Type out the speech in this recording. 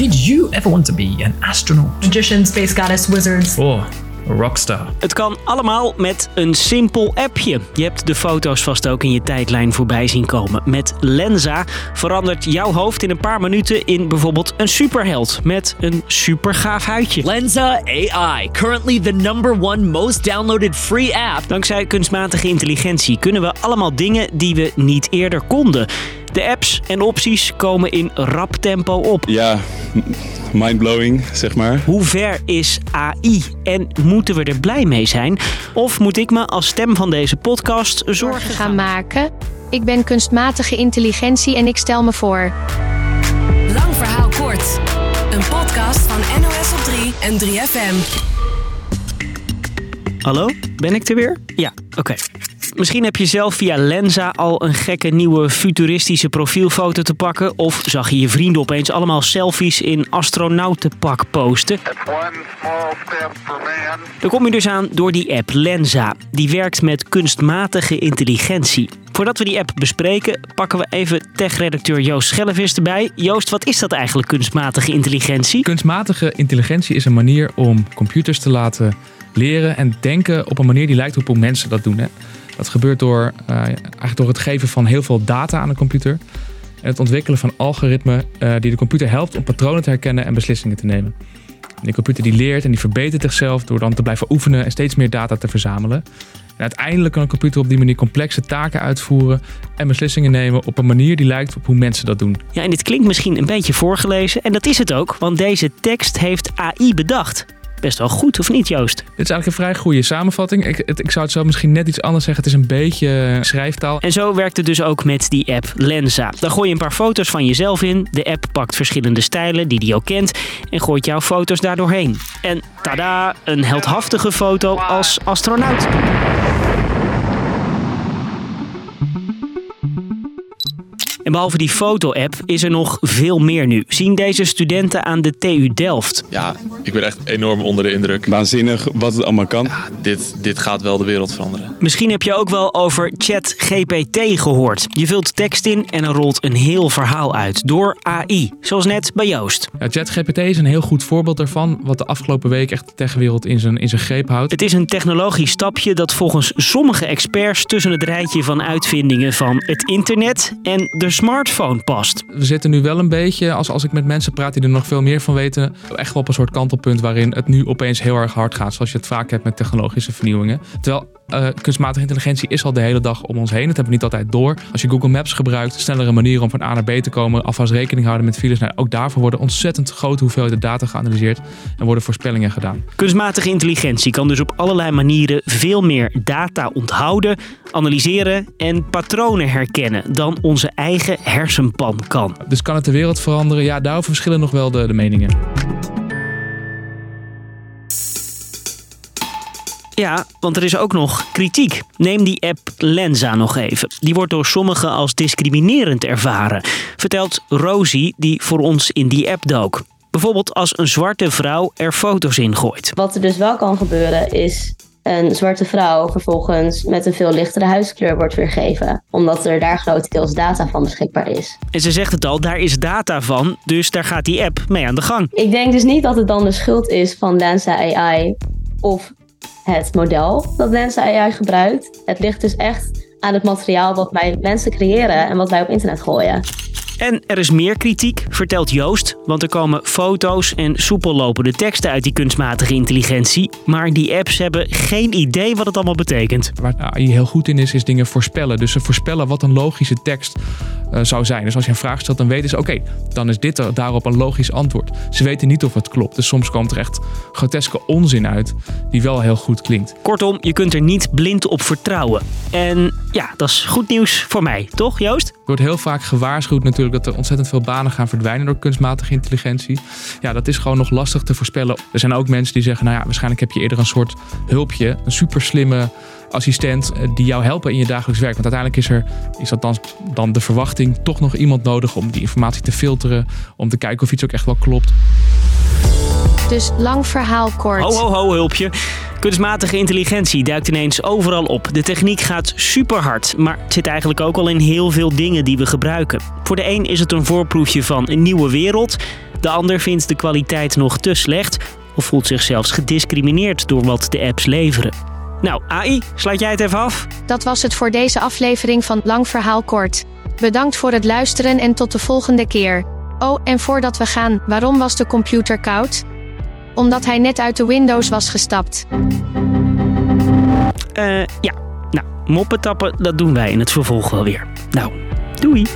Did you ever want to be an astronaut? Magician, space goddess, wizards. Or a rockstar? Het kan allemaal met een simpel appje. Je hebt de foto's vast ook in je tijdlijn voorbij zien komen. Met Lenza verandert jouw hoofd in een paar minuten in bijvoorbeeld een superheld met een supergaaf huidje. Lenza AI, currently the number one most downloaded free app. Dankzij kunstmatige intelligentie kunnen we allemaal dingen die we niet eerder konden. De apps en opties komen in rap tempo op. Ja, mindblowing, zeg maar. Hoe ver is AI en moeten we er blij mee zijn? Of moet ik me als stem van deze podcast zorgen gaan maken. Ik ben kunstmatige intelligentie en ik stel me voor. Lang verhaal kort. Een podcast van NOS op 3 en 3FM. Hallo, ben ik er weer? Ja, oké. Misschien heb je zelf via Lenza al een gekke nieuwe futuristische profielfoto te pakken. Of zag je je vrienden opeens allemaal selfies in astronautenpak posten. Daar kom je dus aan door die app Lenza. Die werkt met kunstmatige intelligentie. Voordat we die app bespreken, pakken we even tech-redacteur Joost Schellevis erbij. Joost, wat is dat eigenlijk, kunstmatige intelligentie? Kunstmatige intelligentie is een manier om computers te laten leren en denken op een manier die lijkt op hoe mensen dat doen. Hè. Dat gebeurt door, uh, eigenlijk door het geven van heel veel data aan de computer. En het ontwikkelen van algoritmen uh, die de computer helpt om patronen te herkennen en beslissingen te nemen. En computer die leert en die verbetert zichzelf door dan te blijven oefenen en steeds meer data te verzamelen. En uiteindelijk kan een computer op die manier complexe taken uitvoeren en beslissingen nemen op een manier die lijkt op hoe mensen dat doen. Ja, en dit klinkt misschien een beetje voorgelezen en dat is het ook, want deze tekst heeft AI bedacht best wel goed, of niet, Joost? Dit is eigenlijk een vrij goede samenvatting. Ik, het, ik zou het zo misschien net iets anders zeggen. Het is een beetje schrijftaal. En zo werkt het dus ook met die app Lenza. Dan gooi je een paar foto's van jezelf in. De app pakt verschillende stijlen die die ook kent en gooit jouw foto's daardoorheen. En tada, een heldhaftige foto als astronaut. En behalve die foto-app is er nog veel meer nu. Zien deze studenten aan de TU Delft? Ja, ik ben echt enorm onder de indruk. Waanzinnig wat het allemaal kan. Ja, dit, dit gaat wel de wereld veranderen. Misschien heb je ook wel over ChatGPT gehoord. Je vult tekst in en er rolt een heel verhaal uit door AI. Zoals net bij Joost. Ja, ChatGPT is een heel goed voorbeeld daarvan. Wat de afgelopen week echt de techwereld in zijn, in zijn greep houdt. Het is een technologisch stapje dat volgens sommige experts tussen het rijtje van uitvindingen van het internet en de smartphone past. We zitten nu wel een beetje, als, als ik met mensen praat die er nog veel meer van weten, echt wel op een soort kantelpunt waarin het nu opeens heel erg hard gaat, zoals je het vaak hebt met technologische vernieuwingen. Terwijl uh, kunstmatige intelligentie is al de hele dag om ons heen. Dat hebben we niet altijd door. Als je Google Maps gebruikt, snellere manieren om van A naar B te komen, alvast rekening houden met files. Nou, ook daarvoor worden ontzettend grote hoeveelheden data geanalyseerd en worden voorspellingen gedaan. Kunstmatige intelligentie kan dus op allerlei manieren veel meer data onthouden, analyseren en patronen herkennen dan onze eigen hersenpan kan. Dus kan het de wereld veranderen? Ja, daarover verschillen nog wel de, de meningen. Ja, want er is ook nog kritiek. Neem die app Lenza nog even. Die wordt door sommigen als discriminerend ervaren, vertelt Rosie, die voor ons in die app dook. Bijvoorbeeld als een zwarte vrouw er foto's in gooit. Wat er dus wel kan gebeuren is een zwarte vrouw vervolgens met een veel lichtere huidskleur wordt weergegeven. Omdat er daar grotendeels data van beschikbaar is. En ze zegt het al, daar is data van, dus daar gaat die app mee aan de gang. Ik denk dus niet dat het dan de schuld is van Lensa AI of het model dat Lensa AI gebruikt. Het ligt dus echt aan het materiaal wat wij mensen creëren en wat wij op internet gooien. En er is meer kritiek, vertelt Joost, want er komen foto's en soepel lopende teksten uit die kunstmatige intelligentie. Maar die apps hebben geen idee wat het allemaal betekent. Waar AI heel goed in is, is dingen voorspellen. Dus ze voorspellen wat een logische tekst uh, zou zijn. Dus als je een vraag stelt, dan weten ze: oké, dan is dit er, daarop een logisch antwoord. Ze weten niet of het klopt. Dus soms komt er echt groteske onzin uit, die wel heel goed klinkt. Kortom, je kunt er niet blind op vertrouwen. En ja, dat is goed nieuws voor mij, toch, Joost? Er wordt heel vaak gewaarschuwd natuurlijk dat er ontzettend veel banen gaan verdwijnen door kunstmatige intelligentie. Ja, dat is gewoon nog lastig te voorspellen. Er zijn ook mensen die zeggen, nou ja, waarschijnlijk heb je eerder een soort hulpje, een super slimme assistent eh, die jou helpen in je dagelijks werk. Want uiteindelijk is er, is dat dan, dan de verwachting, toch nog iemand nodig om die informatie te filteren, om te kijken of iets ook echt wel klopt. Dus lang verhaal kort. Ho, ho, ho, hulpje. Kunstmatige intelligentie duikt ineens overal op. De techniek gaat super hard, maar het zit eigenlijk ook al in heel veel dingen die we gebruiken. Voor de een is het een voorproefje van een nieuwe wereld. De ander vindt de kwaliteit nog te slecht of voelt zich zelfs gediscrimineerd door wat de apps leveren. Nou, AI, sluit jij het even af? Dat was het voor deze aflevering van Lang Verhaal Kort. Bedankt voor het luisteren en tot de volgende keer. Oh, en voordat we gaan, waarom was de computer koud? Omdat hij net uit de Windows was gestapt. Eh, ja. Nou, moppen tappen, dat doen wij in het vervolg wel weer. Nou, doei!